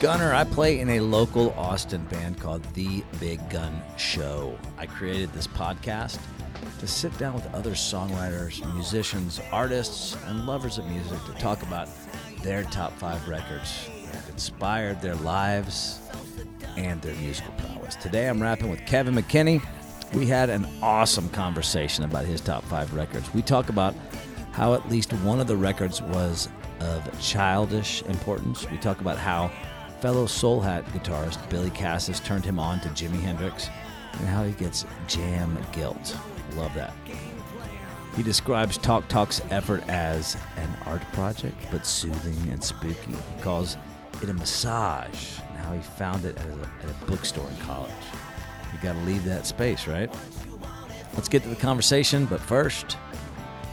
Gunner. I play in a local Austin band called The Big Gun Show. I created this podcast to sit down with other songwriters, musicians, artists, and lovers of music to talk about their top five records that have inspired their lives and their musical prowess. Today I'm rapping with Kevin McKinney. We had an awesome conversation about his top five records. We talk about how at least one of the records was of childish importance. We talk about how fellow Soul Hat guitarist Billy Cassis turned him on to Jimi Hendrix and how he gets jam guilt. Love that. He describes Talk Talk's effort as an art project, but soothing and spooky. He calls it a massage and how he found it at a, at a bookstore in college. You got to leave that space, right? Let's get to the conversation, but first,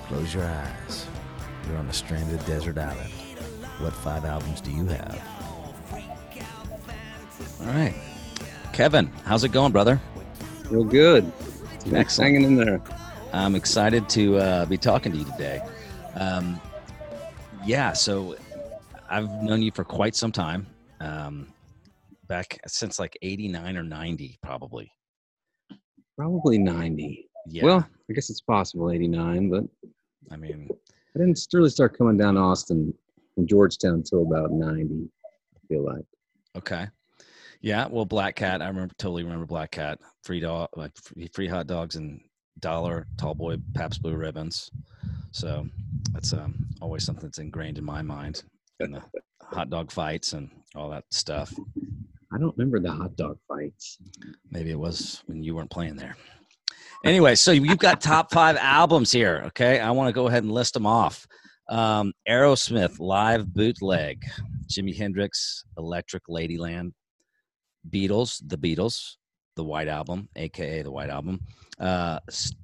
close your eyes. You're on a stranded desert island. What five albums do you have? All right. Kevin, how's it going, brother? Real good. Excellent. Hanging in there. I'm excited to uh, be talking to you today. Um, yeah, so I've known you for quite some time, um, back since like '89 or '90, probably. Probably 90. Yeah. Well, I guess it's possible 89, but I mean, I didn't really start coming down to Austin from Georgetown until about 90, I feel like. okay. Yeah. Well, Black Cat, I remember totally remember Black Cat. Free dog, like free, free hot dogs and dollar tall boy Pabst Blue ribbons. So that's um, always something that's ingrained in my mind. And the hot dog fights and all that stuff. I don't remember the hot dog fights. Maybe it was when you weren't playing there. Anyway, so you've got top five albums here. Okay, I want to go ahead and list them off. Um, Aerosmith live bootleg, Jimi Hendrix Electric Ladyland, Beatles The Beatles, the White Album, aka the White Album, uh,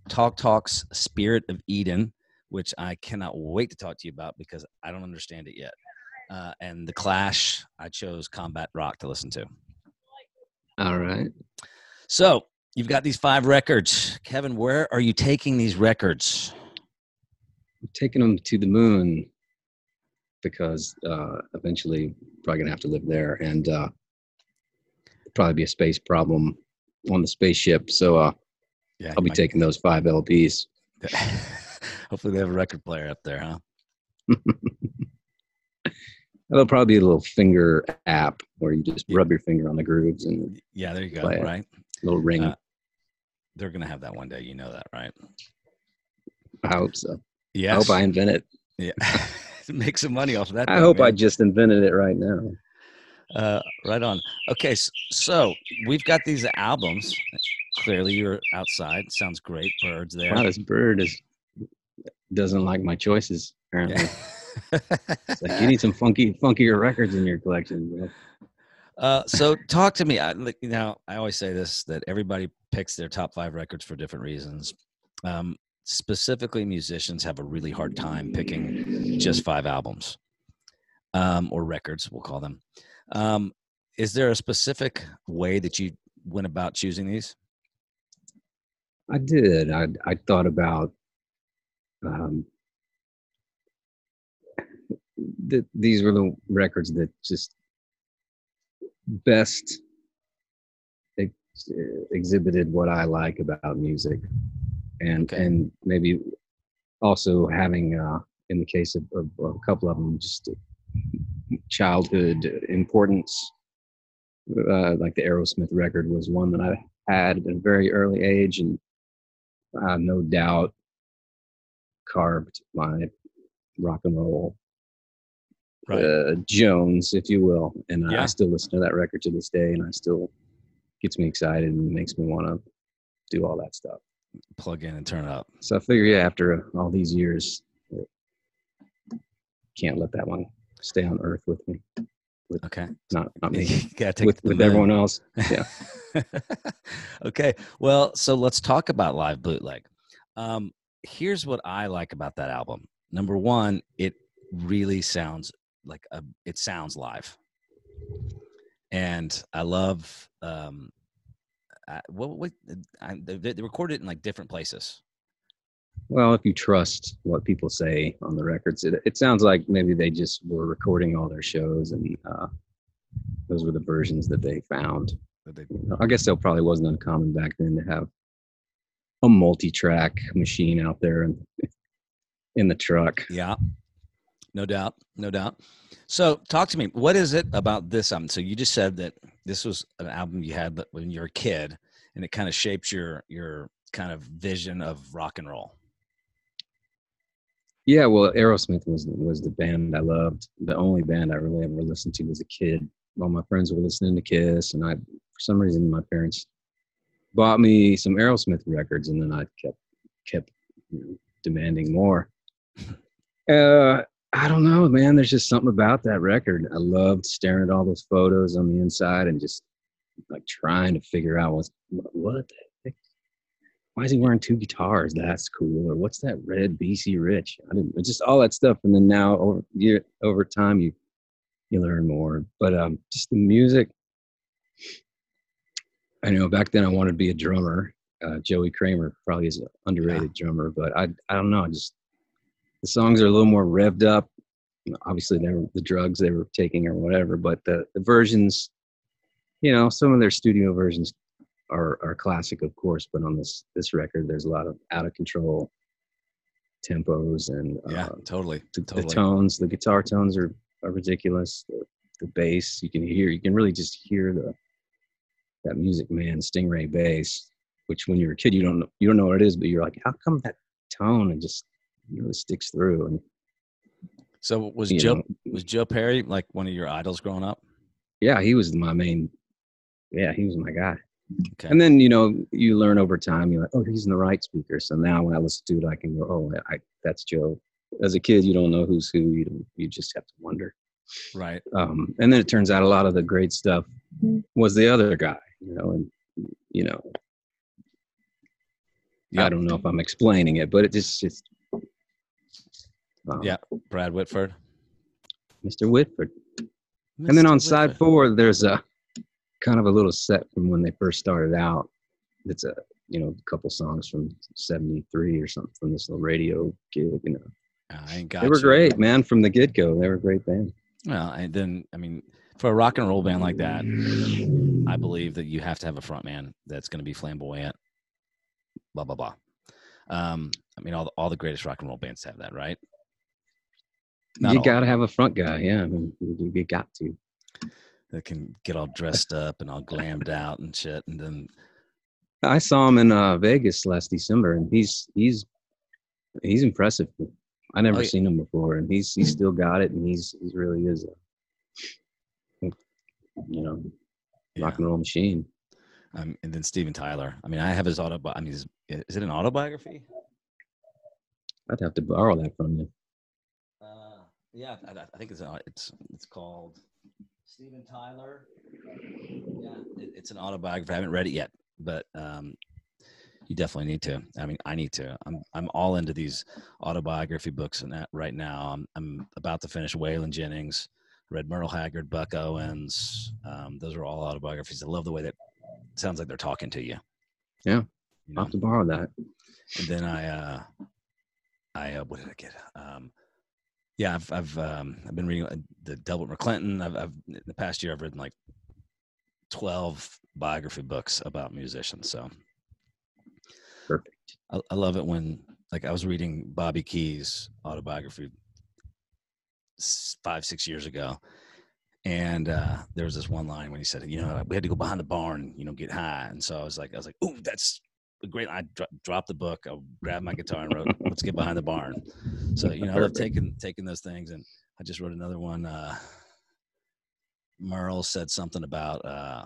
Talk Talks Spirit of Eden, which I cannot wait to talk to you about because I don't understand it yet. Uh, and The Clash, I chose Combat Rock to listen to. All right. So you've got these five records. Kevin, where are you taking these records? I'm taking them to the moon because uh, eventually probably going to have to live there and uh, probably be a space problem on the spaceship. So uh, Yeah, I'll be taking those five LPs. Hopefully, they have a record player up there, huh? There'll probably be a little finger app where you just rub your finger on the grooves and Yeah, there you go. Right? a little ring. Uh, They're gonna have that one day. You know that, right? I hope so. Yeah, I hope I invent it. Yeah. Make some money off of that. I thing, hope I just invented it right now. Uh, right on. Okay, so we've got these albums. Clearly, you're outside. Sounds great. Birds there. Wow, this bird is doesn't like my choices. Apparently, it's like you need some funky, funkier records in your collection. Bro. Uh, so talk to me. I, like, you know, I always say this that everybody picks their top five records for different reasons. Um, specifically, musicians have a really hard time picking just five albums um, or records. We'll call them. Um, is there a specific way that you went about choosing these? I did. I I thought about um, that these were the records that just best ex- exhibited what I like about music, and Okay. and maybe also having uh, in the case of, of a couple of them just childhood importance. Uh, like the Aerosmith record was one that I had at a very early age, and uh, no doubt carved my rock and roll uh, Jones, if you will. And I- Yeah. I still listen to that record to this day, and I still gets me excited and makes me want to do all that stuff. Plug in and turn up. So I figure, yeah, after all these years, can't let that one stay on Earth with me. With, Okay. Not not me. Gotta take it with with everyone else. Yeah. okay. Well, so let's talk about live bootleg. Um, here's what I like about that album. Number one, it really sounds like a, it sounds live, and I love um, I, what what I, they, they recorded it in like different places. Well, if you trust what people say on the records, it, it sounds like maybe they just were recording all their shows and uh, those were the versions that they found. That they- I guess that probably wasn't uncommon back then to have a multi-track machine out there in, in the truck. Yeah, no doubt, no doubt. So, talk to me. What is it about this album? So, you just said that this was an album you had when you were a kid, and it kind of shaped your your kind of vision of rock and roll. Yeah, well, Aerosmith was was the band I loved. The only band I really ever listened to as a kid. All my friends were listening to Kiss, and I, for some reason, my parents bought me some Aerosmith records, and then I kept kept you know, demanding more. Uh, I don't know, man. There's just something about that record. I loved staring at all those photos on the inside and just like trying to figure out what's what the heck. Why is he wearing two guitars? That's cool. Or what's that red BC Rich? I didn't just all that stuff. And then now over year over time you you learn more. But um just the music. I know back then I wanted to be a drummer. Uh, Joey Kramer probably is an underrated drummer, but I I don't know. Just the songs are a little more revved up. Obviously, they were the drugs they were taking or whatever, but the, the versions, you know, some of their studio versions are are classic, of course. But on this this record, there's a lot of out of control tempos and Yeah, uh, totally, the, the tones. The guitar tones are, are ridiculous. The, the bass, you can hear. You can really just hear the that Music Man Stingray bass, which when you're a kid you don't know, you don't know what it is, but you're like, how come that tone and just really sticks through? And So, was Joe know, was Joe Perry like one of your idols growing up? yeah, he was my main. Yeah, he was my guy. Okay. And then you know you learn over time. You're like, oh, he's in the right speaker. So now when I listen to it, I can go, oh, I, that's Joe. As a kid, you don't know who's who. You you just have to wonder. Right. Um, and then it turns out a lot of the great stuff was the other guy. You know, and you know, I don't know if I'm explaining it, but it just just. Um, Yeah. Brad Whitford. Mr. Whitford. And then Mr. on side four, there's a kind of a little set from when they first started out. It's a you know a couple songs from '73 or something from this little radio gig. You know, I got they were you. great, man, from the get go. They were a great band. Well, and then I mean, for a rock and roll band like that, I believe that you have to have a front man that's going to be flamboyant. Blah blah blah. Um, I mean, all the, all the greatest rock and roll bands have that, right? Not you got to have a front guy. Yeah, I mean, you, you got to. That can get all dressed up and all glammed out and shit, and then I saw him in uh, Vegas last December, and he's he's he's impressive. I never Oh, yeah. seen him before, and he's he's still got it, and he's he really is a you know yeah. rock and roll machine. Um, and then Steven Tyler. I mean, I have his auto. I mean, is, is it an autobiography? I'd have to borrow that from you. Uh, yeah, I, I think it's uh, it's it's called Steven Tyler. Yeah, it, it's an autobiography. I haven't read it yet, but um, you definitely need to. I mean, I need to. I'm I'm all into these autobiography books and that right now. I'm I'm about to finish Waylon Jennings. Read Merle Haggard, Buck Owens. Um, those are all autobiographies. I love the way that it sounds like they're talking to you. Yeah. You I'll have to borrow that. and then I, uh, I uh, what did I get? Um, yeah, I've I've um, I've been reading uh, the Delbert McClinton. I've, I've in the past year I've written like twelve biography books about musicians. So Perfect. I, I love it when like I was reading Bobby Keys' autobiography five six years ago, and uh, there was this one line when he said, you know, we had to go behind the barn, you know, get high, and so I was like, I was like, oh, that's great. I dro- dropped the book, I grabbed my guitar and wrote, let's get behind the barn. So you know, I love taking taking those things, and I just wrote another one. Uh, Merle said something about uh,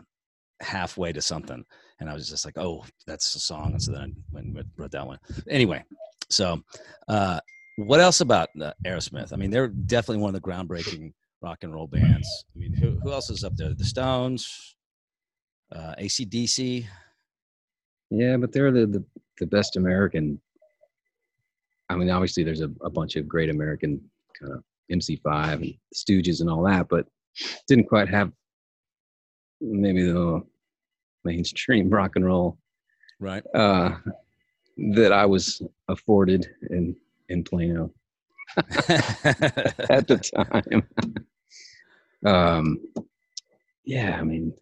halfway to something, and I was just like, oh, that's a song. And so then I went and wrote that one. Anyway, so uh, what else about uh, Aerosmith? I mean, they're definitely one of the groundbreaking rock and roll bands. I mean, who, who else is up there? The Stones, uh, ACDC. Yeah, but they're the, the, the best American. I mean, obviously, there's a, a bunch of great American kind of MC5 and Stooges and all that, but didn't quite have maybe the mainstream rock and roll Right. uh, that I was afforded in in Plano at the time. um, yeah, I mean,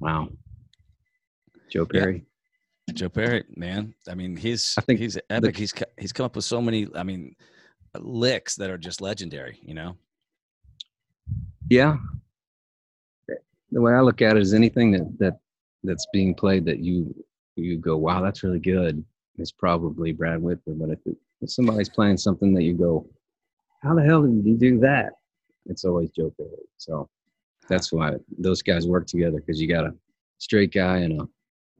wow, Joe Yeah. Perry. Joe Perry, man. I mean, he's I think he's epic. he's he's come up with so many. I mean, licks that are just legendary. You know. Yeah. The way I look at it is anything that that that's being played that you you go, wow, that's really good. It's probably Brad Whitford, but if, it, if somebody's playing something that you go, how the hell did you do that? It's always Joe Perry. So that's why those guys work together because you got a straight guy and a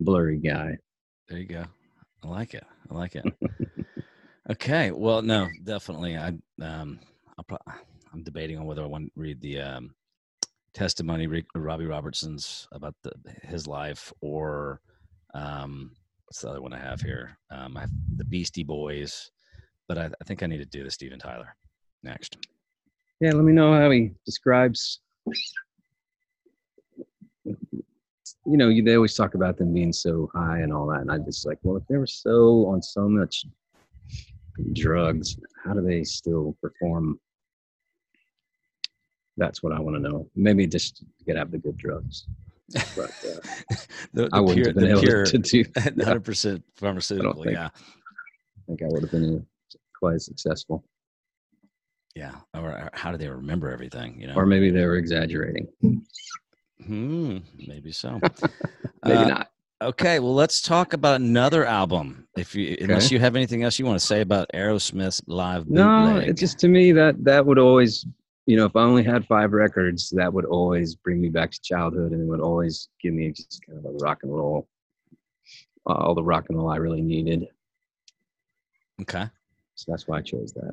blurry guy. There you go. I like it. I like it. okay. Well, no, definitely. I um, I'll pro- I'm debating on whether I want to read the um, testimony Rick, Robbie Robertson's about the, his life or um, what's the other one I have here? Um, I have the Beastie Boys, but I, I think I need to do the Steven Tyler next. Yeah, let me know how he describes. You know, you, they always talk about them being so high and all that, and I just like, well, if they were so on so much drugs, how do they still perform? That's what I want to know. Maybe just get out the good drugs, but uh, the, I the wouldn't pure, have been able pure, to do. I hundred percent pharmaceutical. think- Yeah, I think I would have been quite successful, yeah. Or or how do they remember everything? You know, or maybe they were exaggerating. Hmm, maybe so. Maybe Uh, not. Okay, well, let's talk about another album. If you, unless you have anything else you want to say about Aerosmith's live No, bootleg. it just to me that that would always, you know, if I only had five records, that would always bring me back to childhood, and it would always give me just kind of a rock and roll, uh, all the rock and roll I really needed. okay. So that's why I chose that.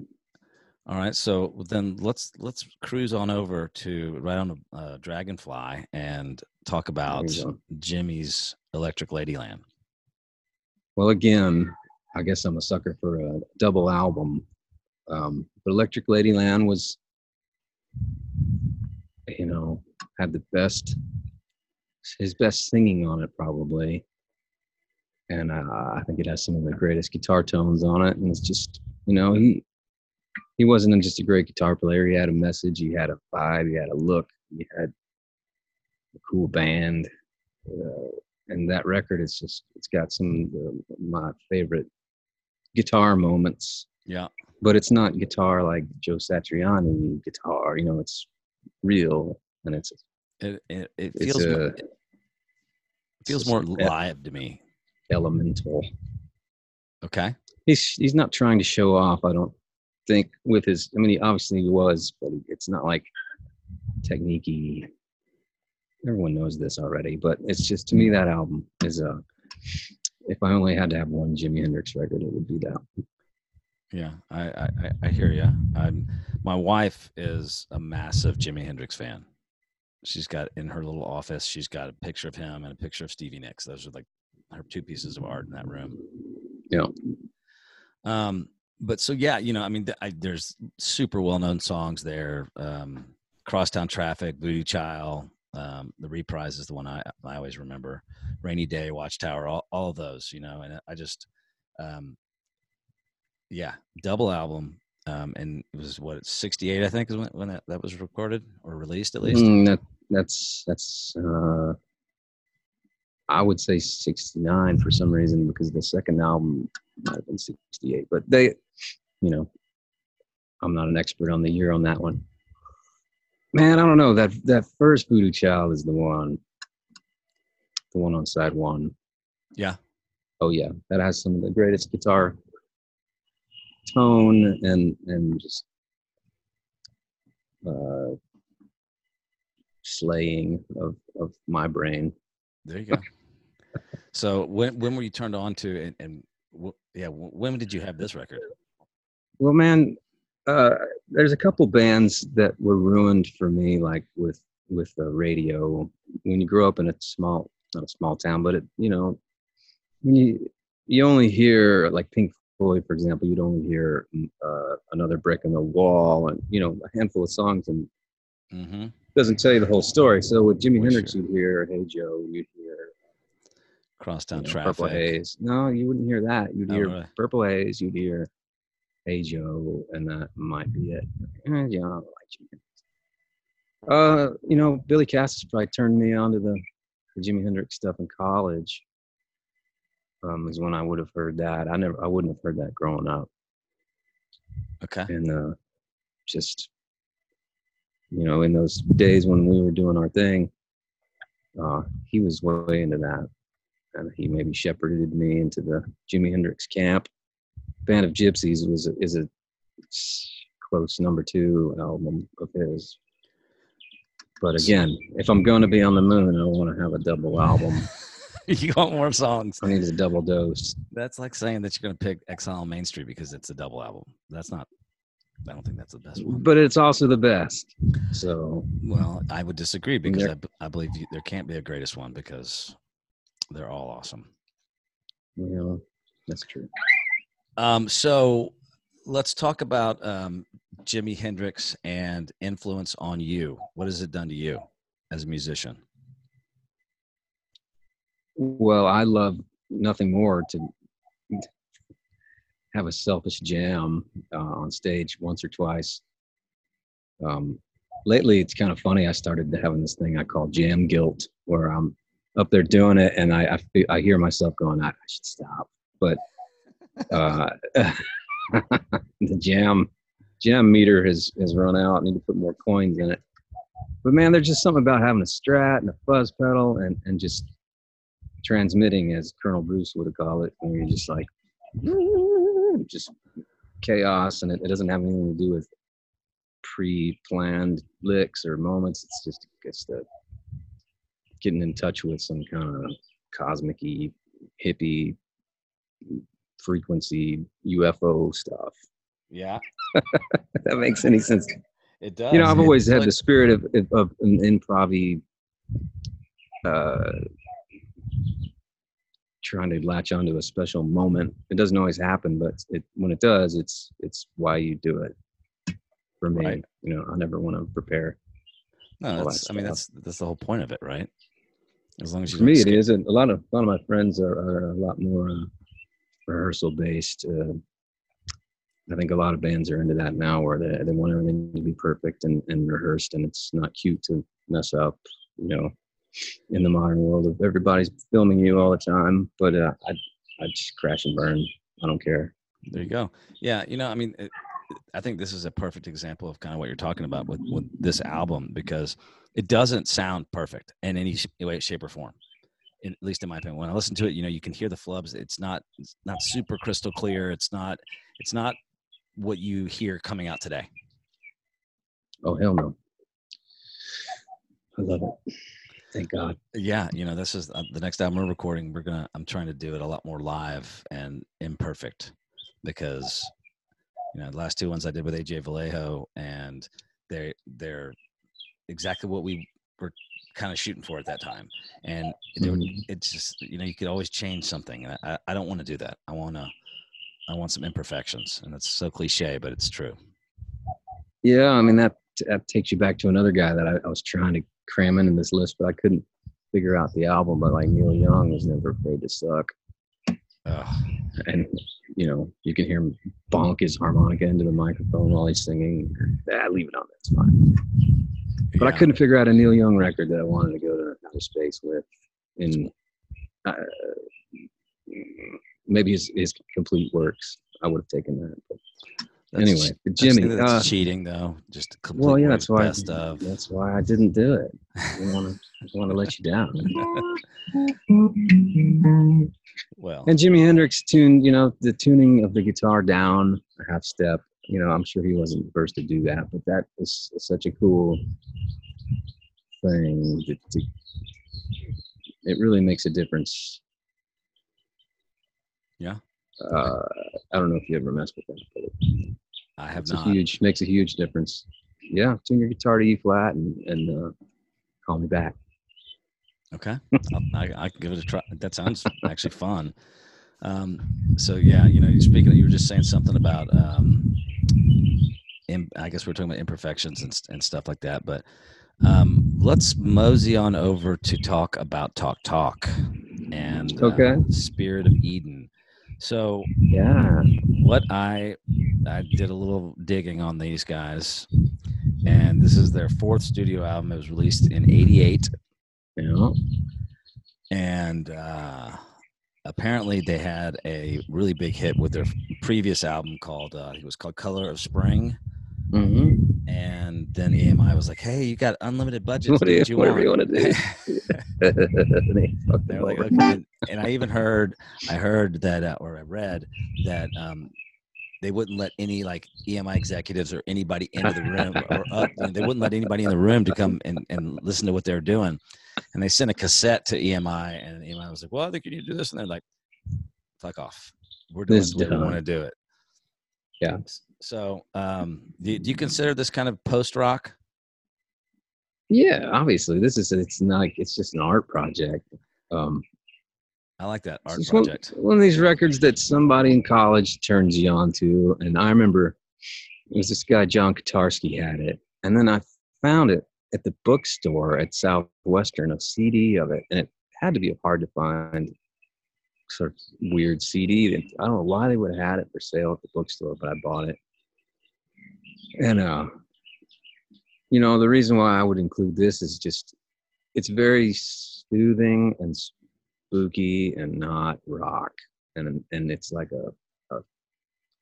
All right, so then let's let's cruise on over to right on a uh, Dragonfly and talk about. Jimi's Electric Ladyland. Well, again, I guess I'm a sucker for a double album. Um, but Electric Ladyland was, you know, had the best, his best singing on it probably, and uh, I think it has some of the greatest guitar tones on it. And it's just, you know, he he wasn't just a great guitar player. He had a message. He had a vibe. He had a look. He had a cool band. Uh, and that record is just it's got some of my favorite guitar moments Yeah, but it's not guitar like joe satriani guitar you know it's real and it's it it, it feels more, a- it feels more live to me. elemental Okay, he's he's not trying to show off i don't think with his i mean he obviously was but it's not like techniquey everyone knows this already but it's just to me that album is a if i only had to have one jimi hendrix record it would be that yeah, I I, I- I hear you. I'm my wife is a massive Jimi Hendrix fan. She's got in her little office. She's got a picture of him and a picture of Stevie Nicks. Those are like her two pieces of art in that room. Yeah. Um, but so yeah, you know, I mean, I, there's super well-known songs there. Um, Crosstown Traffic, Voodoo Child, um, the reprise is the one I I always remember. Rainy Day, Watchtower, all all of those, you know. And I just, um, yeah, double album. Um, and it was what 68, I think, is when, when that, that was recorded or released at least. Mm, that that's that's uh I would say 69 for some reason because the second album might have been 68 but they you know I'm not an expert on the year on that one man I don't know that that first Voodoo Child is the one the one on side one Yeah. oh yeah that has some of the greatest guitar tone and and just uh slaying of of my brain There you go. so when when were you turned on to and, and yeah, when did you have this record? Well, man, uh, there's a couple bands that were ruined for me, like with with the radio. When you grow up in a small, not a small town, but it, you know, when you you only hear like Pink Floyd, for example, you'd only hear mm, uh, another brick in the wall, and you know, a handful of songs, and Mm-hmm. doesn't tell you the whole story. So with Jimi Hendrix, you'd hear Hey Joe, you'd hear Crosstown you know, Traffic. Purple Haze. No, you wouldn't hear that. You'd Oh, hear really? Purple Haze. You'd hear Hey Joe, and that might be it. Eh, yeah, I like Jimi Hendrix. Uh, you know, Billy Cassis probably turned me on to the, the Jimi Hendrix stuff in college. Um, is when I would have heard that. I never, I wouldn't have heard that growing up. Okay. And uh, just, you know, in those days when we were doing our thing, uh, he was way into that, and he maybe shepherded me into the Jimi Hendrix camp. Band of Gypsys was a, is a close number two album of his. But again, if I'm going to be on the moon, I want to have a double album. you want more songs. I need a double dose. That's like saying that you're going to pick Exile on Main Street because it's a double album. That's not. I don't think that's the best one. But it's also the best. So Well, I would disagree because I, I, believe you, there can't be a greatest one because they're all awesome. know, that's true. Um, so let's talk about um, Jimi Hendrix and influence on you. What has it done to you as a musician? Well, I love nothing more to have a selfish jam uh, on stage once or twice. Um, lately, it's kind of funny. I started having this thing I call jam guilt, where I'm up there doing it, and I I, fe- I hear myself going, I, I should stop, but uh, the jam jam meter has has run out. I need to put more coins in it. But man, there's just something about having a strat and a fuzz pedal and and just transmitting, as Colonel Bruce would have called it, where you're just like just chaos, and it, it doesn't have anything to do with pre-planned licks or moments. It's just it's the getting in touch with some kind of cosmic-y, hippie frequency UFO stuff. Yeah, If that makes any sense. it does. You know, I've It- always had like- the spirit of of, an improv uh trying to latch onto a special moment. It doesn't always happen, but it when it does, it's it's why you do it. For me, Right. you know, I never want to prepare. No, that's, I mean that's that's the whole point of it, right? As long as you For me, don't skip- is. And a lot of a lot of my friends are, are a lot more uh, rehearsal based. Uh, I think a lot of bands are into that now, where they, they want everything to be perfect and, and rehearsed, and it's not cute to mess up. You know, in the modern world of everybody's filming you all the time. But uh, I I just crash and burn. I don't care. There you go. Yeah, you know, I mean, it, I think this is a perfect example of kind of what you're talking about with, with this album because it doesn't sound perfect in any way, shape, or form. In, at least in my opinion, when I listen to it, you know, you can hear the flubs. It's not it's not super crystal clear. It's not it's not what you hear coming out today. Oh hell no. I love it. Thank God. Yeah, you know, this is uh, the next album we're recording. We're gonna I'm trying to do it a lot more live and imperfect because you know the last two ones I did with AJ Vallejo and they're they're exactly what we were kind of shooting for at that time. And were, Mhm. it's just you know you could always change something. And I, I don't want to do that. I want to I want some imperfections, and it's so cliche, but it's true. Yeah, I mean that that takes you back to another guy that I, I was trying to cram into this list, but I couldn't figure out the album. But like Neil Young was never afraid to suck, Ugh. and you know you can hear him bonk his harmonica into the microphone while he's singing. Ah, leave it on. That's fine. But I couldn't figure out a Neil Young record that I wanted to go to outer space with, and uh, maybe his his complete works. I would have taken that. But That's- anyway, I Jimmy. that's Uh, cheating though. Just a complete well, yeah, that's why. best of. That's why I didn't do it. I didn't want to. I want to let you down. Well, And Jimi Hendrix tuned, you know, the tuning of the guitar down a half step. You know, I'm sure he wasn't the first to do that, but that is such a cool thing. To, to, it really makes a difference. Yeah. Uh, I don't know if you ever messed with that, but it, I have it's not. a huge makes a huge difference. Yeah, tune your guitar to E flat and and uh, call me back. Okay, I, I can give it a try. That sounds actually fun. Um, so yeah, you know, speaking, you were just saying something about. Um, im- I guess we're talking about imperfections and, and stuff like that, but um, let's mosey on over to talk about Talk Talk and uh, Spirit of Eden. So Yeah. what I I did a little digging on these guys, and this is their fourth studio album. It was released in '88. Yeah. And uh, apparently, they had a really big hit with their previous album called uh, it was called "Color of Spring." Mm-hmm. And then EMI was like, "Hey, you got unlimited budget. What do you, you whatever want?" you want to do. They're like, okay. And, and I even heard, I heard that, uh, or I read that um, they wouldn't let any like EMI executives or anybody into the room, or up, they wouldn't let anybody in the room to come and, and listen to what they were doing. And they sent a cassette to EMI, and EMI was like, "Well, I think you need to do this," and they're like, "Fuck off, we're doing This is. We want to do it." Yeah. So, um, do, do you consider this kind of post rock? Yeah, obviously, this is it's not. It's just an art project. Um, I like that art just one- project. One, of these records that somebody in college turns you on to. And I remember it was this guy, John Katarski, had it. And then I found it at the bookstore at Southwestern, a CD of it. And it had to be a hard to find sort of weird CD. I don't know why they would have had it for sale at the bookstore, but I bought it. And, uh, you know, the reason why I would include this is just it's very soothing and spooky and not rock. And and it's like a, a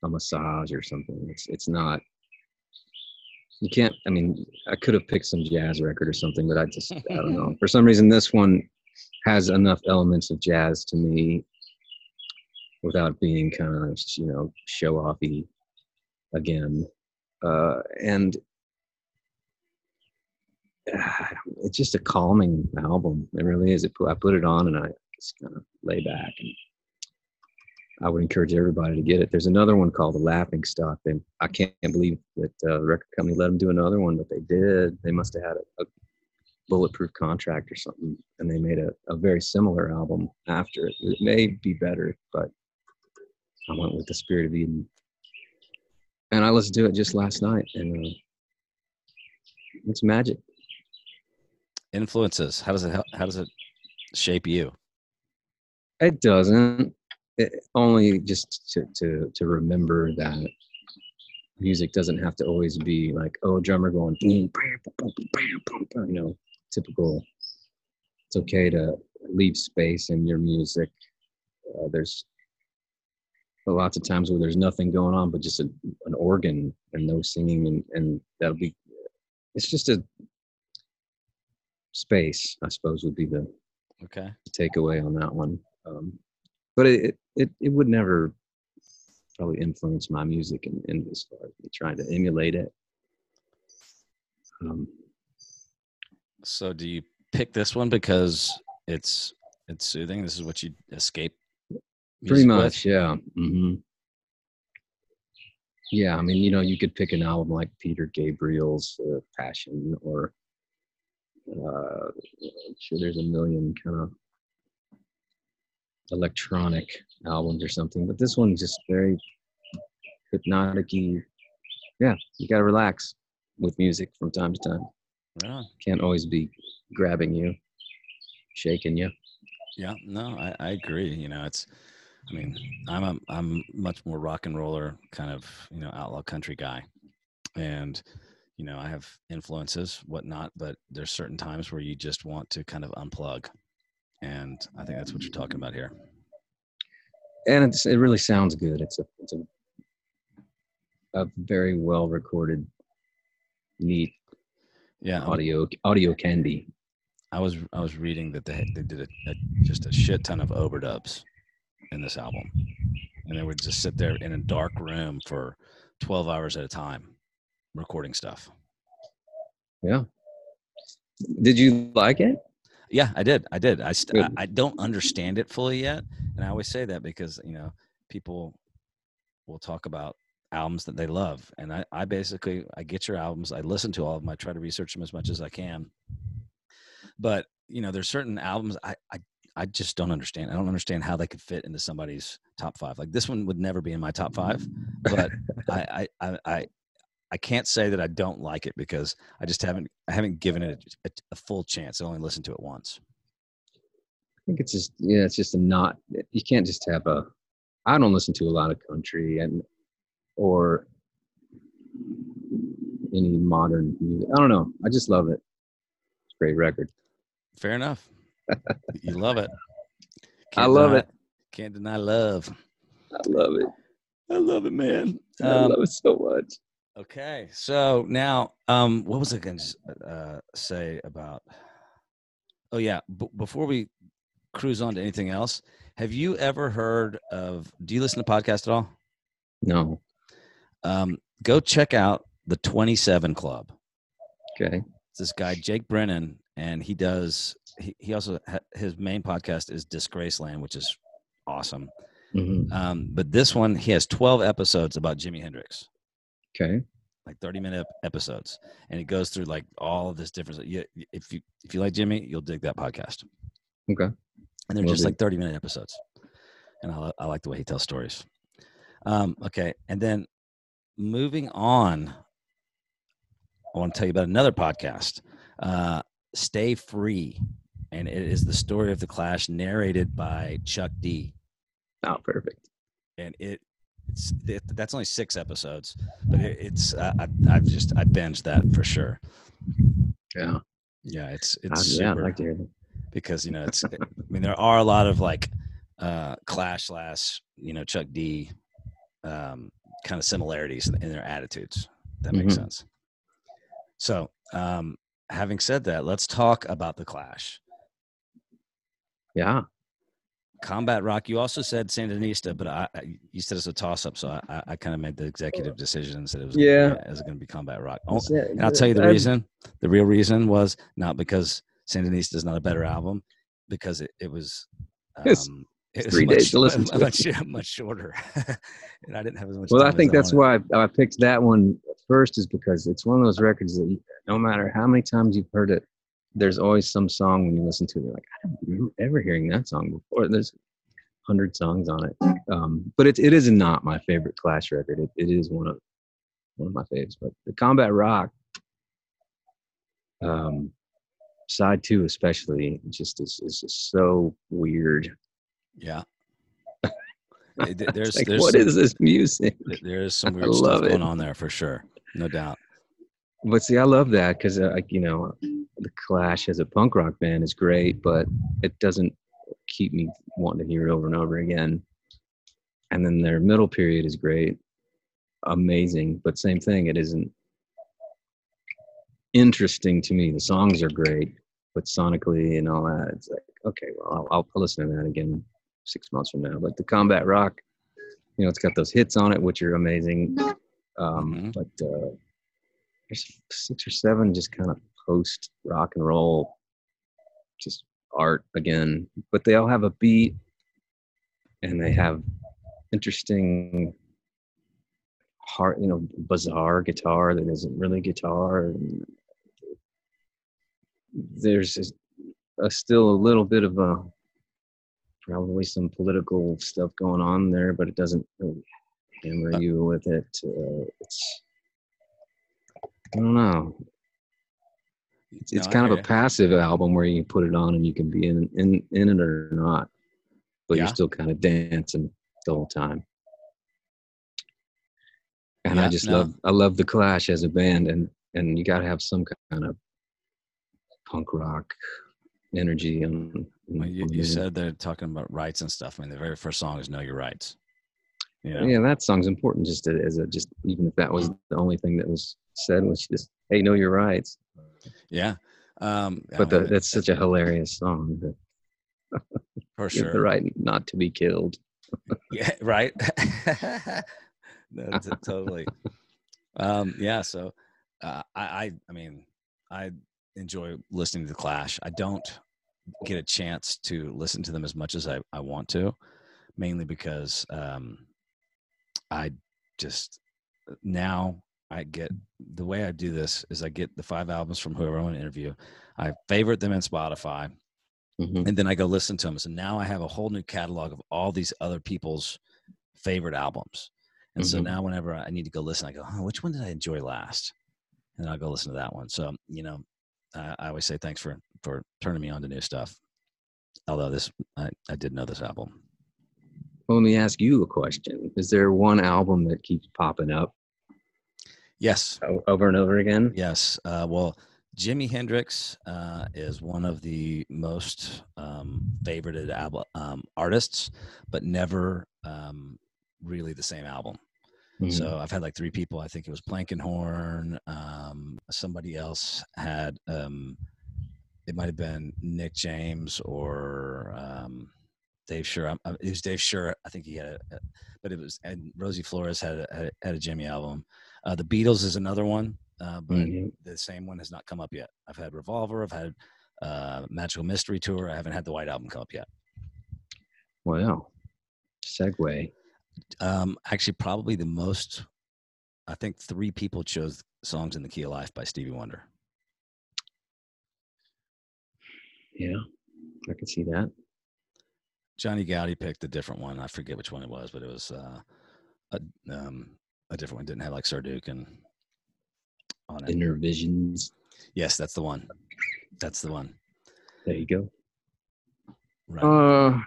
a massage or something. It's it's not you can't i mean i could have picked some jazz record or something but i just i don't know. For some reason this one has enough elements of jazz to me without being kind of you know show offy again uh and it's just a calming album it really is it, i put it on and i just kind of lay back and I would encourage everybody to get it. There's another one called The Laughing Stock. And I can't believe that uh, the record company let them do another one, but they did. They must have had a, a bulletproof contract or something, and they made a, a very similar album after it. It may be better, but I went with The Spirit of Eden. And I listened to it just last night, and uh, it's magic. Influences. How does it help? How does it shape you? It doesn't. It, only just to, to to remember that music doesn't have to always be like oh drummer going boom, bam, boom, boom, bam, boom, bam, you know typical. It's okay to leave space in your music. Uh, there's lots of times where there's nothing going on but just a, an organ and no singing and, and that'll be it's just a space i suppose would be the Okay. takeaway on that one. Um, but it, it it would never probably influence my music in, in as far as me trying to emulate it. Um, So do you pick this one because it's it's soothing? This is what you escape. Pretty much, yeah. hmm Yeah, I mean, you know, you could pick an album like Peter Gabriel's uh, Passion, or uh, I'm sure there's a million kind of electronic albums or something, but this one's just very hypnotic Yeah, you got to relax with music from time to time. Yeah. Can't always be grabbing you, shaking you. Yeah. No, I, I agree. You know, it's. I mean, I'm a I'm much more rock and roller kind of you know outlaw country guy, and you know I have influences whatnot, but there's certain times where you just want to kind of unplug, and I think that's what you're talking about here. and it's it really sounds good. It's a it's a a very well recorded, neat Yeah. Audio audio candy. I was I was reading that they they did a, a, just a shit ton of overdubs in this album, and they would just sit there in a dark room for twelve hours at a time, recording stuff. Yeah. Did you like it? Yeah, I did. I did. I st- I, I don't understand it fully yet, and I always say that because you know people will talk about albums that they love, and I I basically I get your albums, I listen to all of them, I try to research them as much as I can, but you know there's certain albums I I I just don't understand. I don't understand how they could fit into somebody's top five. Like this one would never be in my top five, but I, I, I, I, I can't say that I don't like it because I just haven't, I haven't given it a, a full chance. I only listened to it once. I think it's just yeah, it's just a not. You can't just have a. I don't listen to a lot of country and or any modern music. I don't know. I just love it. It's a great record. Fair enough. You love it. I love deny, it. Can't deny love. I love it. I love it, man. I Um, love it so much. Okay, so now, um, what was I going to uh, say about? Oh yeah, b- before we cruise on to anything else, have you ever heard of? Do you listen to podcasts at all? No. Um, go check out the Twenty Seven Club. Okay. It's this guy Jake Brennan, and he does. He, he also ha- his main podcast is Disgraceland, which is awesome. hmm Um, but this one, he has twelve episodes about Jimi Hendrix. Okay. like 30 minute episodes. And it goes through like all of this different you, if you if you like jimi you'll dig that podcast. Okay. and they're just like 30 minute episodes. And I, I like the way he tells stories. Um okay. And then moving on i want to tell you about another podcast. Uh stay free and it is the story of the clash narrated by chuck d Oh, perfect. and it it's it, that's only six episodes but it, it's uh, I, i've just i binged that for sure Yeah. yeah it's I'd- it's yeah, super like because you know it's i mean there are a lot of like uh clash last you know chuck d um kind of similarities in, in their attitudes that makes Mhm. sense so um having said that let's talk about the clash Yeah. combat rock you also said sandinista but i, I you said it's a toss-up so i i, I kind of made the executive decision and said it was gonna Yeah. be, it was going to be combat rock oh, and i'll tell you the reason the real reason was not because sandinista is not a better album because it, it was It's um it was three much, days to listen to it. much, much shorter and i didn't have as much Well, I time as think that's wanted. why I picked that one first, is because it's one of those records that you- no matter how many times you've heard it, there's always some song when you listen to it, you're like, I don't remember ever hearing that song before. There's hundred songs on it, um, but it it is not my favorite Clash record. It, it is one of one of my faves. But the Combat Rock, um, side two especially, just is is just so weird. yeah there's Like, there's what some, is this music? there is some weird stuff it. going on there for sure no doubt But see, I love that because, uh, you know, the Clash as a punk rock band is great, but it doesn't keep me wanting to hear it over and over again. And then their middle period is great, amazing, but same thing. It isn't interesting to me. The songs are great, but sonically and all that, it's like, okay, well, I'll, I'll listen to that again six months from now. But the Combat Rock, you know, it's got those hits on it, which are amazing. Um, Mhm. But uh, there's six or seven just kind of post rock and roll, just art again. But they all have a beat, and they have interesting, heart, you know, bizarre guitar that isn't really guitar. And there's just a, still a little bit of a probably some political stuff going on there, but it doesn't really hammer Uh, you with it. Uh, it's I don't know. It's, it's No, I kind of a passive album where you put it on and you can be in in, in it or not, but Yeah. you're still kind of dancing the whole time. And Yeah, I just no. love I love the Clash as a band, and and you got to have some kind of punk rock energy. And Well, you, you said they're talking about rights and stuff. I mean, the very first song is "Know Your Rights." Know? yeah, that song's important. Just to- as a just even if that was the only thing that was said was just hey, know your rights. yeah. Um, But the, that's such a hilarious song. That for sure. the right not to be killed. Yeah, right. That's it, totally. Um, yeah. So, uh, I, I, I mean, I enjoy listening to the Clash. I don't get a chance to listen to them as much as I, I want to, mainly because um, I just now I get the way I do this is I get the five albums from whoever I want to interview. I favorite them in Spotify Mhm. and then I go listen to them. So now I have a whole new catalog of all these other people's favorite albums. And so Mhm. now whenever I need to go listen, I go, oh, which one did I enjoy last? And I'll go listen to that one. So, you know, I, I always say thanks for, for turning me on to new stuff. Although this, I, I did know this album. Let me ask you a question. Is there one album that keeps popping up? Yes. over and over again. Yes. Uh, well, Jimi Hendrix uh, is one of the most um, favorited um, artists, but never um, really the same album. Mhm. So I've had like three people. I think it was Plankenhorn. Um, somebody else had. Um, it might have been Nick James or um, Dave Sure. It was Dave Sure. I think he had, a, a- but it was and Rosie Flores had a, had a, had a Jimi album. Uh, the Beatles is another one, uh, but Mhm. the same one has not come up yet. I've had Revolver. I've had uh, Magical Mystery Tour. I haven't had the White Album come up yet. Wow. Segue. Um, actually, probably the most. I think three people chose "Songs in the Key of Life" by Stevie Wonder. Yeah, I can see that. Johnny Gowdy picked a different one. I forget which one it was, but it was uh, a um, a different one. Didn't have like Sir Duke on it. Innervisions. Yes, that's the one. That's the one. There you go. Right. Uh,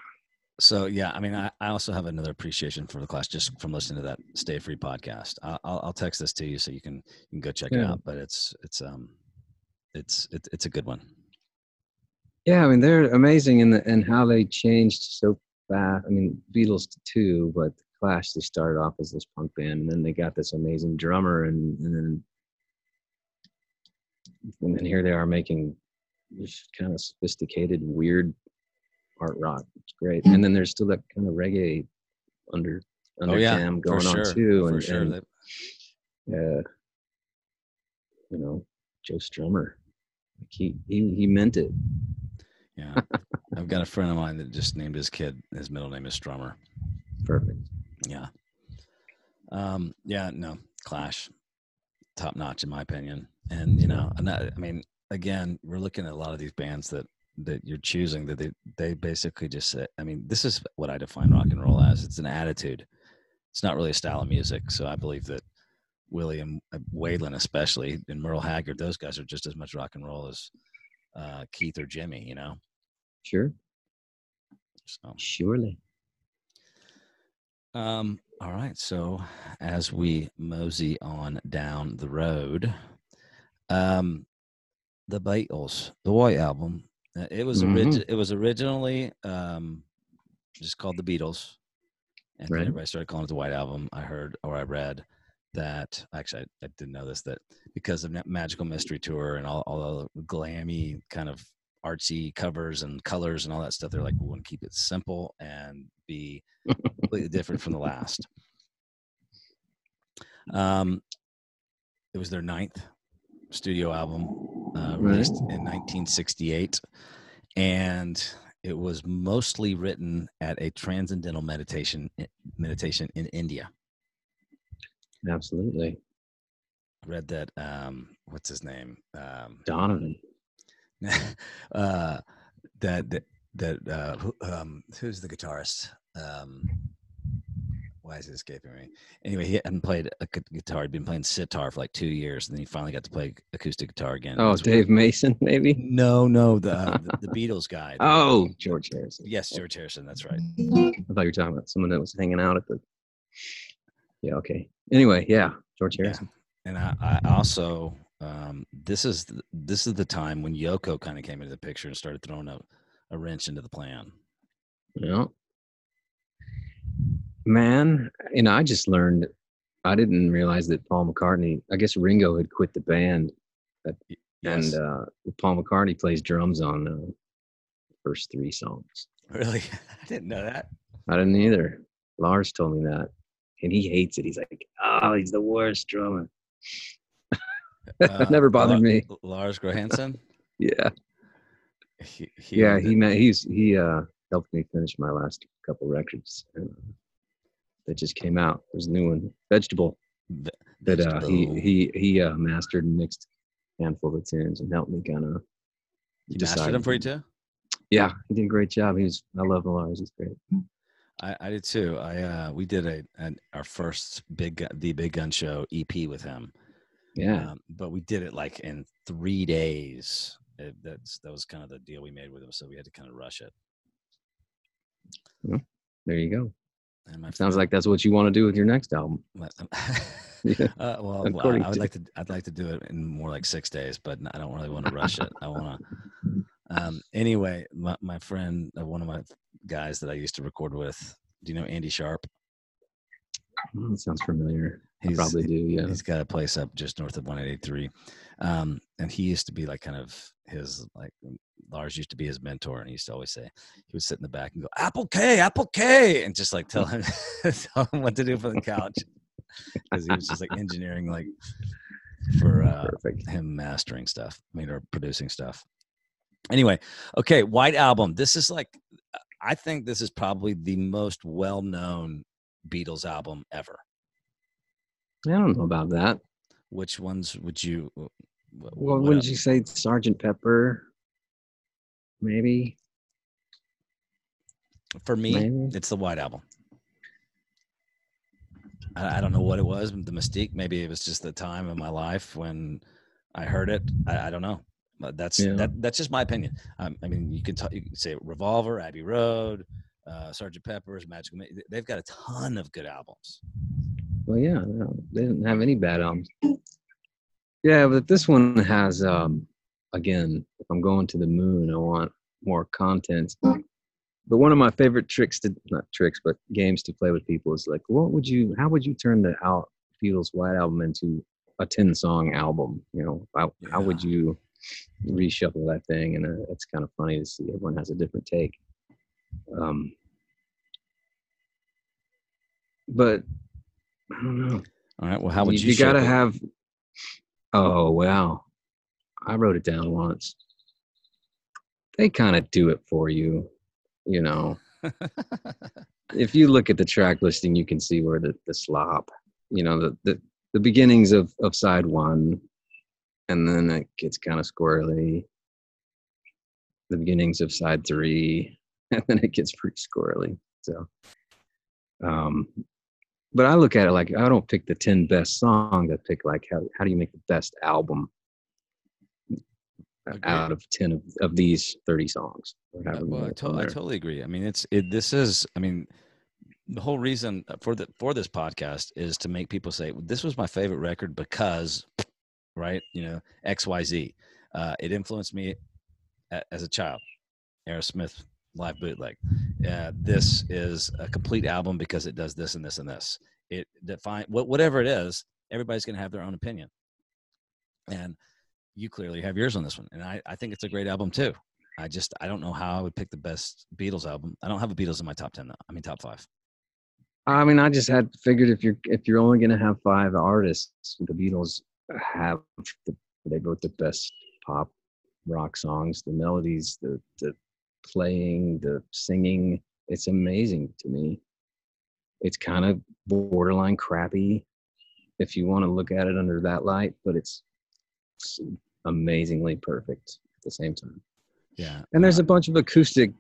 so yeah, I mean, I, I also have another appreciation for the class just from listening to that Stay Free podcast. I, I'll, I'll text this to you so you can you can go check it out. But it's it's um it's it, it's a good one. Yeah, I mean they're amazing in the and how they changed so fast. I mean Beatles too, but the Clash they started off as this punk band, and then they got this amazing drummer, and and then and then here they are making this kind of sophisticated, weird art rock. It's great, and then there's still that kind of reggae under under oh yeah, jam going sure, on too, for and, sure. and uh, you know, Joe Strummer. Like he, he he meant it. Yeah. I've got a friend of mine that just named his kid, his middle name is Strummer. Perfect. Yeah. Um, yeah, no, Clash, top notch in my opinion. And you know, and that, I mean, again, we're looking at a lot of these bands that that you're choosing that they they basically just say, I mean, this is what I define rock and roll as. It's an attitude. It's not really a style of music. So I believe that William uh, Waylon, especially, and Merle Haggard, those guys are just as much rock and roll as uh, Keith or Jimi. You know. Sure. So. Surely. Um, all right. So as we mosey on down the road, um, the Beatles, the White Album, uh, it was Mhm. orig- it was originally um, just called the Beatles, and then Right. everybody started calling it the White Album. I heard or I read that actually I, I didn't know this that because of Magical Mystery Tour and all all the glammy kind of artsy covers and colors and all that stuff, they're like we want to keep it simple and be completely different from the last. Um, it was their ninth studio album, uh, Right. released in 1968, and it was mostly written at a transcendental meditation meditation in India. Absolutely. I read that. Um, what's his name? Um, Donovan. uh, that that that uh, who, um, who's the guitarist? Um, why is it escaping me? Anyway, he hadn't played a guitar. He'd been playing sitar for like two years, and then he finally got to play acoustic guitar again. Oh, That's Dave Mason, maybe. No, no, the uh, the, the Beatles guy. Oh, George Harrison. yes, George Harrison. That's right. I thought you were talking about someone that was hanging out at the. Yeah. Okay. Anyway, yeah, George Yeah. Harrison. And I, I also um, this is th- this is the time when Yoko kind of came into the picture and started throwing a, a wrench into the plan. Yeah. Man, and I just learned. I didn't realize that Paul McCartney. I guess Ringo had quit the band, Yes. and uh, Paul McCartney plays drums on uh, the first three songs. really, I didn't know that. I didn't either. Lars told me that, and he hates it. He's like, "Oh, he's the worst drummer." Uh, Never bothered La- me. Lars Grohansen. Yeah, He, he yeah. He ma- he's he uh helped me finish my last couple records uh, that just came out. There's a new one, Vegetable, Ve- that uh, he he he uh, mastered and mixed a handful of tunes and helped me kind of. He mastered him for you too. Yeah, he did a great job. He was. I love Lars. He's great. I, I did too. I uh, we did a an, our first big the big gun show EP with him. Yeah, Um, but we did it like in three days. It, that's that was kind of the deal we made with him, so we had to kind of rush it. there you go. Sounds friend- like that's what you want to do with your next album. Yeah. uh, well, well, According I would to- like to. I'd like to do it in more like six days, but I don't really want to rush it. I want to. Um, anyway, my, my friend, uh, one of my guys that I used to record with. Do you know Andy Sharp? That sounds familiar. I probably do. Yeah. He's got a place up just north of 183. Um, and he used to be like kind of his like Lars used to be his mentor, and he used to always say he would sit in the back and go Apple K, Apple K, and just like tell him tell him what to do for the couch because he was just like engineering like for uh, him mastering stuff, I mean, or producing stuff. Anyway, okay, White Album. This is like, I think this is probably the most well known Beatles album ever. I don't know about that. Which ones would you? wh- wh- Well, what wouldn't el- you say Sergeant Pepper? Maybe. For me, Maybe. it's the White Album. I, I don't know what it was, the mystique. Maybe it was just the time of my life when I heard it. I, I don't know. That's Yeah. that. That's just my opinion. Um, I mean, you can talk. You can say Revolver, Abbey Road, uh, Sergeant Pepper's, Magical. Ma- They've got a ton of good albums. Well, yeah, no, they didn't have any bad albums. Yeah, but this one has, um, again, if I'm going to the moon, I want more content. But one of my favorite tricks to, not tricks, but games to play with people is like, what would you, how would you turn the Al Beatles White Album into a 10 song album? You know, how, how would you reshuffle that thing? And uh, it's kind of funny to see everyone has a different take. Um, but I don't know. All right. Well, how would you? you, gotta it? have oh wow i wrote it down once they kind of do it for you you know if you look at the track listing you can see where the, the slop you know the, the the beginnings of of side one and then it gets kind of squirrely the beginnings of side three and then it gets pretty squirrely so um but I look at it like I don't pick the 10 best songs. I pick like how, how do you make the best album Agreed. out of 10 of, of these 30 songs? Or Uh, well, I, to- I totally agree. I mean, it's it. This is. I mean, the whole reason for the for this podcast is to make people say this was my favorite record because, right? You know, X Y Z. Uh, it influenced me a, as a child. Aerosmith live bootleg. Uh, this is a complete album because it does this and this and this. It define what whatever it is. Everybody's going to have their own opinion, and you clearly have yours on this one. And I, I think it's a great album too. I just I don't know how I would pick the best Beatles album. I don't have a Beatles in my top ten though. I mean top five. I mean, I just had figured if you're if you're only gonna have five artists, the Beatles have the, they wrote the best pop rock songs, the melodies, the the playing, the singing. It's amazing to me. It's kind of borderline crappy if you want to look at it under that light, but it's, it's amazingly perfect at the same time. Yeah. And there's uh, a bunch of acoustic,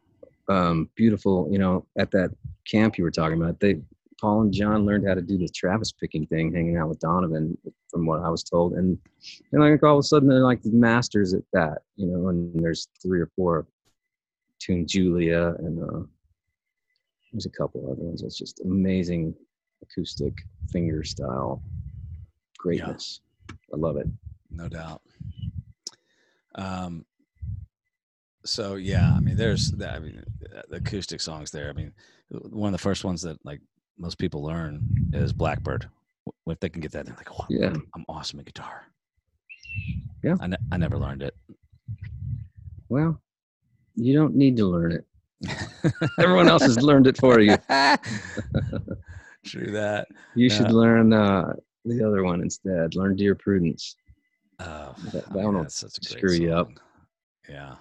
um, beautiful, you know, at that camp you were talking about. They, Paul and John learned how to do the Travis picking thing, hanging out with Donovan, from what I was told. And and like all of a sudden they're like the masters at that, you know. And there's three or four, Tune Julia, and uh, there's a couple other ones. It's just amazing acoustic finger style greatness. I love it. no doubt. Um. So yeah, I mean, there's the, I mean, the acoustic songs there. I mean, one of the first ones that like most people learn is Blackbird. If they can get that, they're like, "Oh, Yeah. I'm awesome at guitar." Yeah. I, ne- I never learned it. Well, you don't need to learn it. Everyone else has learned it for you. True that. You should learn uh, the other one instead. Learn Dear Prudence. Oh, That- that one will screw you up. Yeah,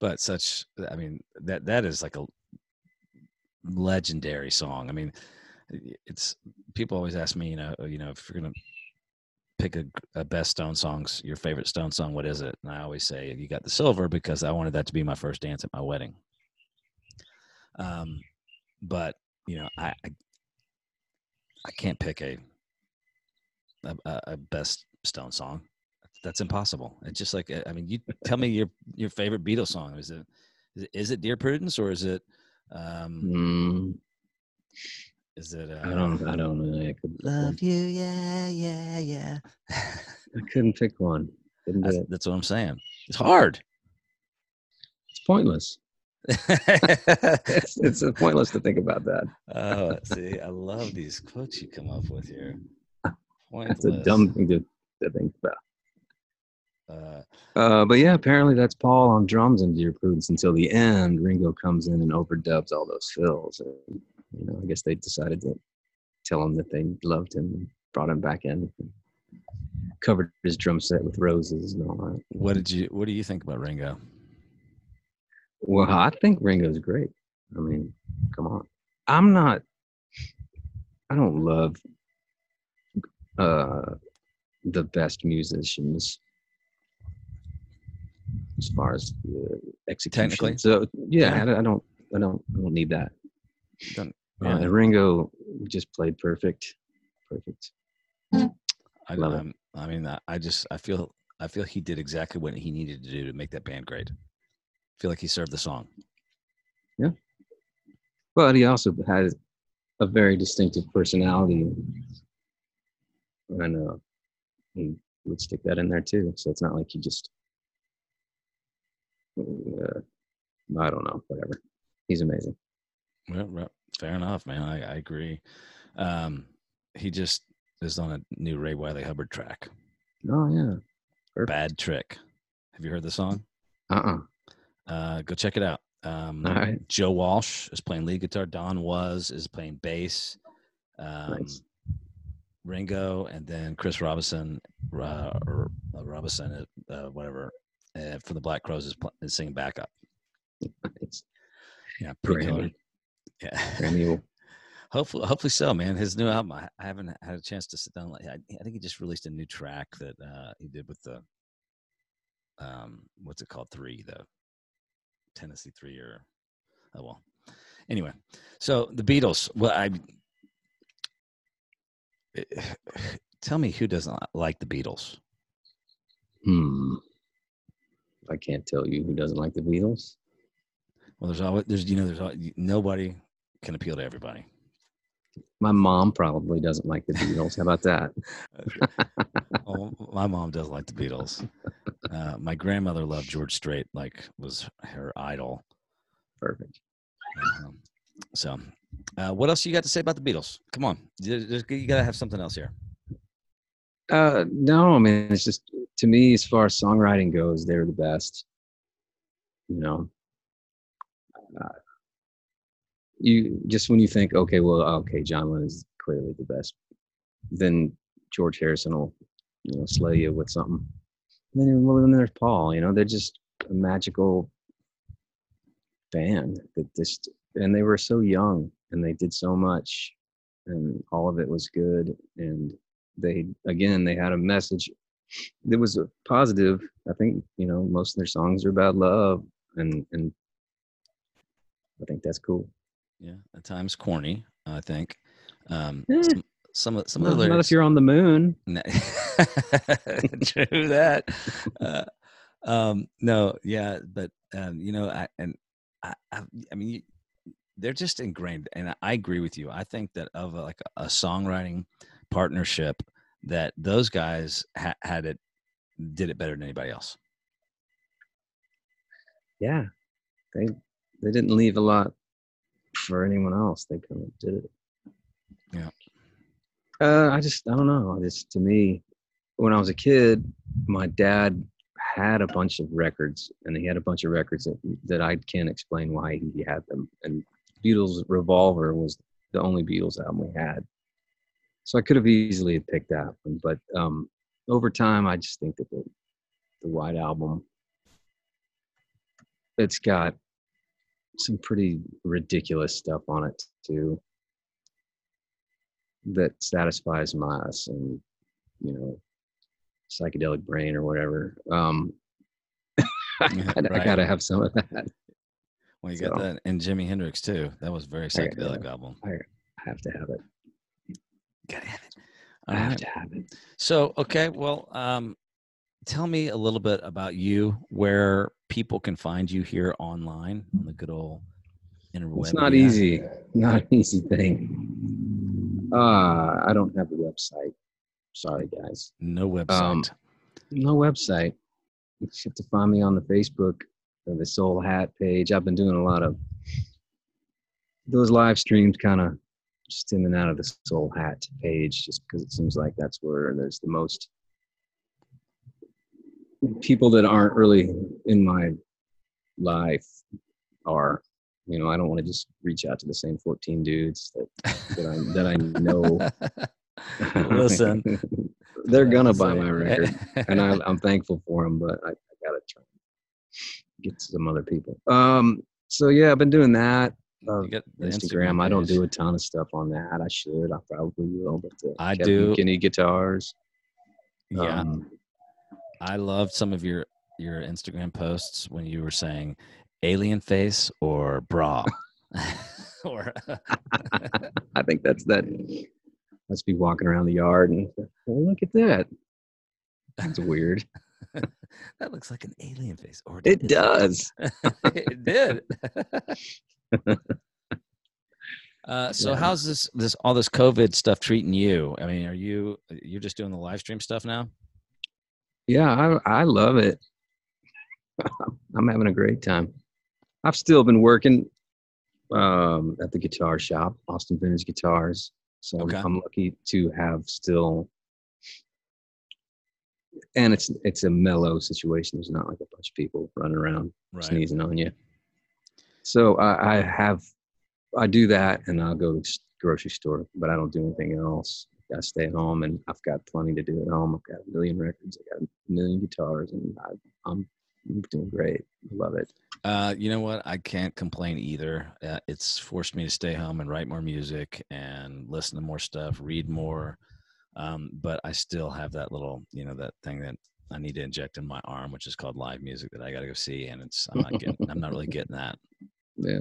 but such. I mean, that that is like a legendary song. I mean, it's people always ask me, you know, you know, if you're gonna pick a, a best Stone songs, your favorite Stone song, what is it? And I always say, you got the silver because I wanted that to be my first dance at my wedding. Um, but you know, I I, I can't pick a, a a best Stone song. That's impossible. It's just like I mean, you tell me your your favorite Beatles song. Is it, is it Dear Prudence or is it um, Mm, Is it? Uh, I don't. I don't know. I could love you, yeah, yeah, yeah. I couldn't pick one. Couldn't do that's, that's what I'm saying. It's hard. It's pointless. It's, it's uh, pointless to think about that. oh, see, I love these quotes you come up with here. That's a dumb thing to, to think about. Uh, Uh, but yeah, apparently that's Paul on drums in Dear Prudence until the end. Ringo comes in and overdubs all those fills. And, you know, I guess they decided to tell him that they loved him and brought him back in. And covered his drum set with roses and all that. what did you? What do you think about Ringo? Well, I think Ringo's great. I mean, come on. I'm not. I don't love uh, the best musicians as far as the execution. Technically? So yeah, Yeah. I, don't- I don't. I don't. I don't need that. Don't- Uh, yeah. and Ringo just played perfect. Perfect. I, Love it. um, I mean, I, I just I feel I feel he did exactly what he needed to do to make that band great. I feel like he served the song. Yeah, but he also has a very distinctive personality, and uh, he would stick that in there too. So it's not like he just, uh, I don't know, whatever. He's amazing. Fair enough, man. I, I agree. Um, he just is on a new Ray Wylie Hubbard track. Oh yeah. Perfect. Bad Trick. Have you heard the song? Uh uh Uh, go check it out. Um, right. Joe Walsh is playing lead guitar. Don Was is playing bass. Um, Nice. Ringo and then Chris Robinson, uh, uh, Robinson, uh, whatever, uh, for the Black Crowes is, pl- is singing backup. It's Yeah, pretty killer. Grammy. Yeah, Grammy hopefully, hopefully so, man. His new album, I, I haven't had a chance to sit down. Like, I, I think he just released a new track that uh, he did with the, um, what's it called? Three, the Tennessee Three, or oh well. Anyway, so the Beatles. Well, I tell me who doesn't like the Beatles. Hmm. I can't tell you who doesn't like the Beatles. Well, there's always there's you know there's al- nobody can appeal to everybody. My mom probably doesn't like the Beatles. How about that? Oh, my mom does like the Beatles. Uh, my grandmother loved George Strait, like was her idol. Perfect. Um, so, uh, what else you got to say about the Beatles? Come on, there's- you got to have something else here. Uh, no, I mean it's just to me, as far as songwriting goes, they're the best. You know, uh, you just when you think, okay, well, okay, John Lennon is clearly the best, then George Harrison will, you know, slay you with something. And then, well, then there's Paul. You know, they're just a magical band that just, and they were so young and they did so much, and all of it was good and they again they had a message that was a positive i think you know most of their songs are about love and and i think that's cool Yeah, at times corny, I think. Um, some, some of some of not, the not lyrics. if you're on the moon No. True that. Uh, um, no, yeah, but um, you know, I and I, I, I mean, you, they're just ingrained, and I, I agree with you. I think that of a, like a, songwriting partnership, that those guys ha- had it, did it better than anybody else. yeah. They they didn't leave a lot for anyone else. They kind of did it. Yeah. uh i just i don't know. I just to me when i was a kid my dad had a bunch of records and he had a bunch of records that, that i can't explain why he had them. And beatles revolver was the only beatles album we had so i could have easily picked that one but um over time i just think that the the white album it's got some pretty ridiculous stuff on it too that satisfies my some you know psychedelic brain or whatever um I, gotta, I gotta have some of that Well, you got that, and Jimi Hendrix too. That was a very I- psychedelic album. i have to have it Gotta have it. i have right. to have it So, okay, well, um, tell me a little bit about you, where people can find you here online on the good old interweb. It's not easy. Not an easy thing. Uh, I don't have a website. Sorry, guys. No website. Um, no website. You have to find me on the Facebook, or the Soul Hat page. I've been doing a lot of those live streams, kind of just in and out of the Soul Hat page, just because it seems like that's where there's the most people that aren't really in my life are. You know i don't want to just reach out to the same 14 dudes that that i, that I know. Listen. They're gonna buy my record and I, am thankful for them but I, I, gotta try get some other people. Um so yeah i've been doing that uh, instagram, instagram i don't do a ton of stuff on that. I should. I probably will but uh, i Kevin do. Kenny guitars. Yeah. Um, i loved some of your your instagram posts when you were saying alien face or bra? Or i think that's that let's be walking around the yard and oh, look at that. That's weird. That looks like an alien face. Or it? does. It did uh, so yeah. how's this this all this covid stuff treating you i mean are you you're just doing the live stream stuff now yeah i i love it i'm having a great time I've still been working um, at the guitar shop, Austin Vintage Guitars. So okay. I'm lucky to have still, and it's it's a mellow situation. There's not like a bunch of people running around right. sneezing on you. So I, I have, I do that, and I'll go to grocery store, but I don't do anything else. I stay at home, and I've got plenty to do at home. I've got a million records, I got a million guitars, and I, I'm I'm doing great. I love it. Uh, you know what? I can't complain either. Uh, it's forced me to stay home and write more music and listen to more stuff, read more. Um, but I still have that little, you know, that thing that I need to inject in my arm, which is called live music that I got to go see. And it's, I'm not getting, I'm not really getting that. Yeah.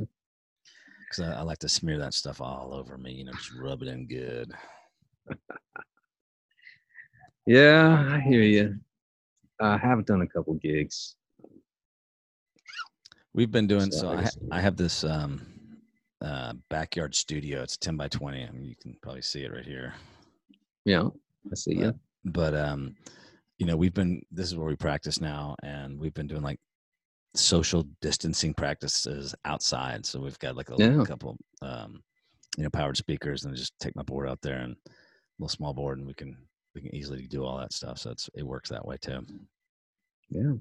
Cause I, I like to smear that stuff all over me, you know, just rub it in good. yeah, I hear you. I have done a couple gigs We've been doing so. I, I have this um, uh, backyard studio. It's ten by twenty. I mean, you can probably see it right here. Yeah, I see. Yeah, but um, you know, we've been. This is where we practice now, and we've been doing like social distancing practices outside. So we've got like a yeah. couple, um, you know, powered speakers, and just take my board out there and a little small board, and we can we can easily do all that stuff. So it's it works that way too. Yeah,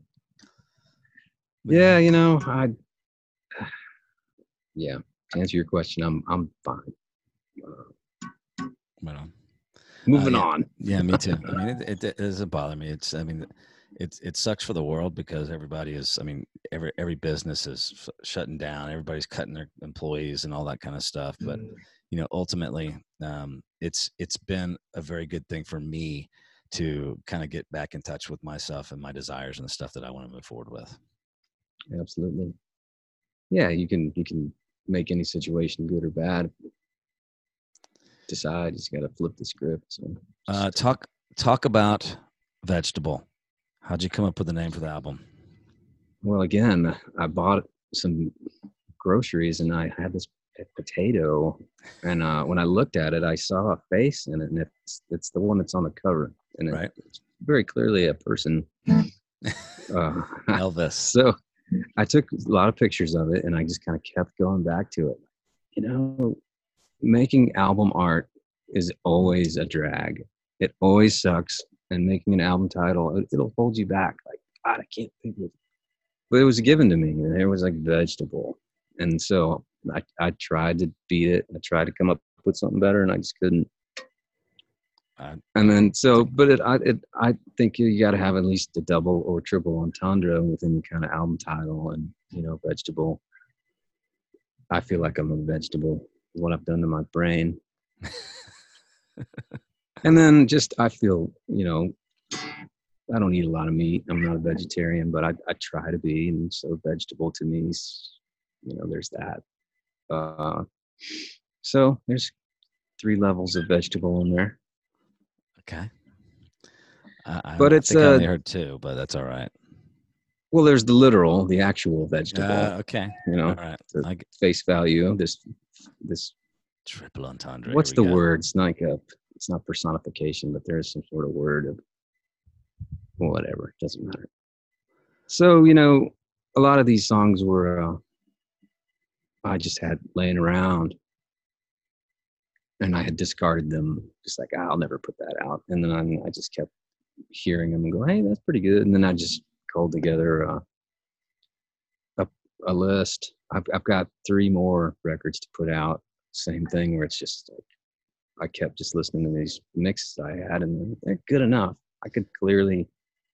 yeah, you know, I yeah. To answer your question, I'm I'm fine. Uh, right on. Moving uh, yeah, on. yeah, me too. I mean, it, it, it doesn't bother me. It's I mean, it it sucks for the world because everybody is. I mean, every every business is shutting down. Everybody's cutting their employees and all that kind of stuff. But mm. you know, ultimately, um, it's it's been a very good thing for me to kind of get back in touch with myself and my desires and the stuff that I want to move forward with absolutely yeah you can you can make any situation good or bad decide you just got to flip the script so uh, talk talk about vegetable how'd you come up with the name for the album well again i bought some groceries and i had this potato and uh, when i looked at it i saw a face in it and it's it's the one that's on the cover and it, right. it's very clearly a person uh, elvis so I took a lot of pictures of it and I just kind of kept going back to it. You know, making album art is always a drag. It always sucks. And making an album title, it, will hold you back. Like, God, I can't think of it. But it was given to me and it was like vegetable. And so I, I tried to beat it. I tried to come up with something better and I just couldn't. Uh, and then so, but it, I, it, I think you got to have at least a double or triple entendre within the kind of album title and you know vegetable. I feel like I'm a vegetable. What I've done to my brain, and then just I feel you know I don't eat a lot of meat. I'm not a vegetarian, but I, I try to be, and so vegetable to me, you know, there's that. Uh, so there's three levels of vegetable in there. Okay. I, but I it's uh, I only heard two, but that's all right. Well, there's the literal, the actual vegetable. Uh, okay. you know, All right. the face value. This this triple entendre. what's the go. word? It's like a it's not personification, but there is some sort of word of whatever. It doesn't matter. So you know, a lot of these songs were uh, I just had laying around, and I had discarded them. Just like "Ah, I'll never put that out, and then I, I just kept hearing them and go, "Hey, that's pretty good." And then I just called together uh, a a list. I've I've got three more records to put out. Same thing where it's just like I kept just listening to these mixes I had, and they're good enough. I could clearly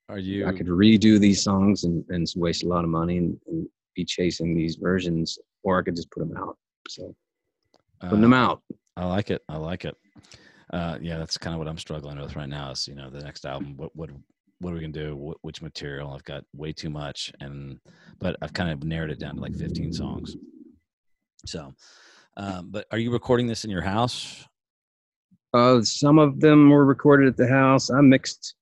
Are you? I could redo these songs and, and waste a lot of money and, and be chasing these versions, or I could just put them out. So putting them uh, out. I like it. I like it. Uh, yeah, that's kind of what I'm struggling with right now. Is you know the next album. What what what are we gonna do? What, which material? I've got way too much, and but I've kind of narrowed it down to like 15 songs. So, um, but are you recording this in your house? Uh, some of them were recorded at the house. I mixed.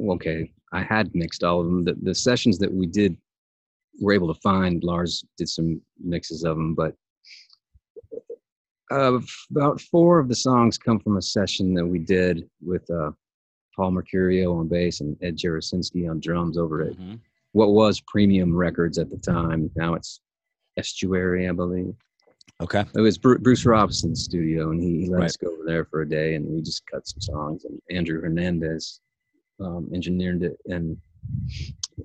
Okay, I had mixed all of them. The, the sessions that we did were able to find. Lars did some mixes of them, but uh, about four of the songs come from a session that we did with uh, Paul Mercurio on bass and Ed Jarosinski on drums over at Mhm. what was Premium Records at the time. Now it's Estuary, I believe. Okay. It was Bru- Bruce Robinson's studio, and he, he let Right. us go over there for a day, and we just cut some songs. And Andrew Hernandez um, engineered it, and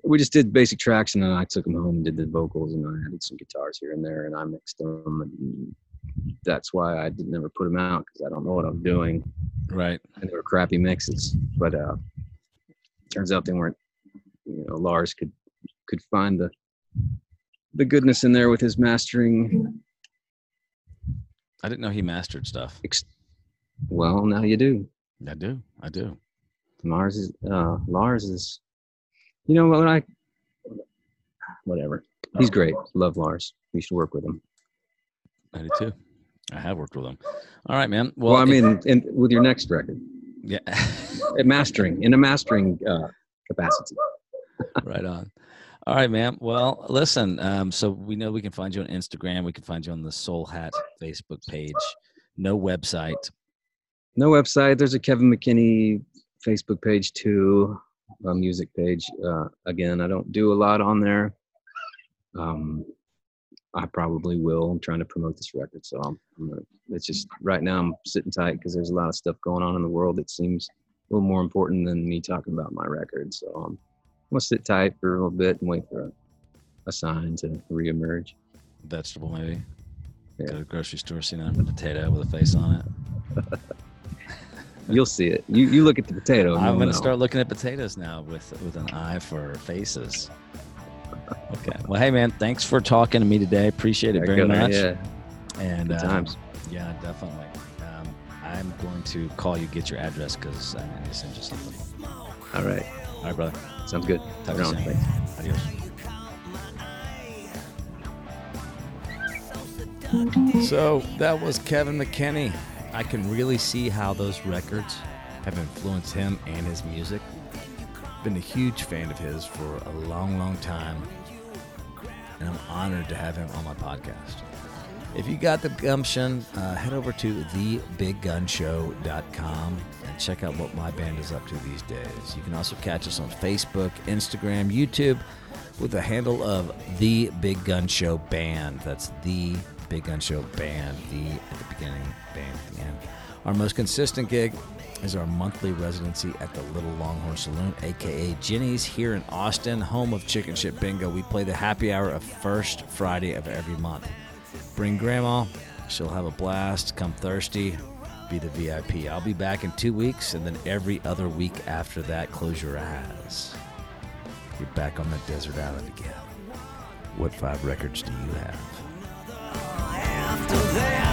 we just did basic tracks, and then I took them home and did the vocals, and I added some guitars here and there, and I mixed them, and that's why I did never put them out because I don't know what I'm doing, Right. and they were crappy mixes. But uh, turns out they weren't. You know, Lars could could find the the goodness in there with his mastering I didn't know he mastered stuff. Ex- well, now you do. I do. I do. Lars is uh Lars is you know what I whatever. He's great. Love Lars. We should work with him. I do too. I have worked with him. All right, man. Well, Well, I if- mean in, with your next record. yeah. Mastering in a mastering uh capacity. right on. All right, ma'am. Well, listen. Um, so we know we can find you on Instagram. We can find you on the Soul Hat Facebook page. No website. No website. There's a Kevin McKinney Facebook page too, a music page. Uh again, I don't do a lot on there. Um I probably will. I'm trying to promote this record, so I'm, I'm gonna, it's just right now I'm sitting tight because there's a lot of stuff going on in the world that seems a little more important than me talking about my record. So um, I'm gonna sit tight for a little bit and wait for a, a sign to reemerge. Vegetable, maybe. Yeah. Go to the grocery store, see another potato with a face on it. You'll see it. You you look at the potato. I'm you'll going know. to start looking at potatoes now with with an eye for faces. Okay. Well, hey, man. Thanks for talking to me today. Appreciate it very much. Yeah, And good um, times. Yeah, definitely. Um, I'm going to call you, get your address because I need to send you something. All right, All right, brother. sounds good. Talk to you Right soon. Thanks. Adios. So that was Kevin McKinney. I can really see how those records have influenced him and his music. Been a huge fan of his for a long, long time, and I'm honored to have him on my podcast. If you got the gumption, uh, head over to thebiggunshow.com and check out what my band is up to these days. You can also catch us on Facebook, Instagram, YouTube with the handle of The Big Gun Show Band. That's The Big Gun Show Band, the at the beginning, band at the end. Our most consistent gig is our monthly residency at the Little Longhorn Saloon, aka Ginny's, here in Austin, home of Chicken Shit Bingo. We play the happy hour of first Friday of every month. Bring grandma, she'll have a blast. Come thirsty, be the VIP. I'll be back in two weeks, and then every other week after that, close your eyes. You're back on the desert island again. What five records do you have? That.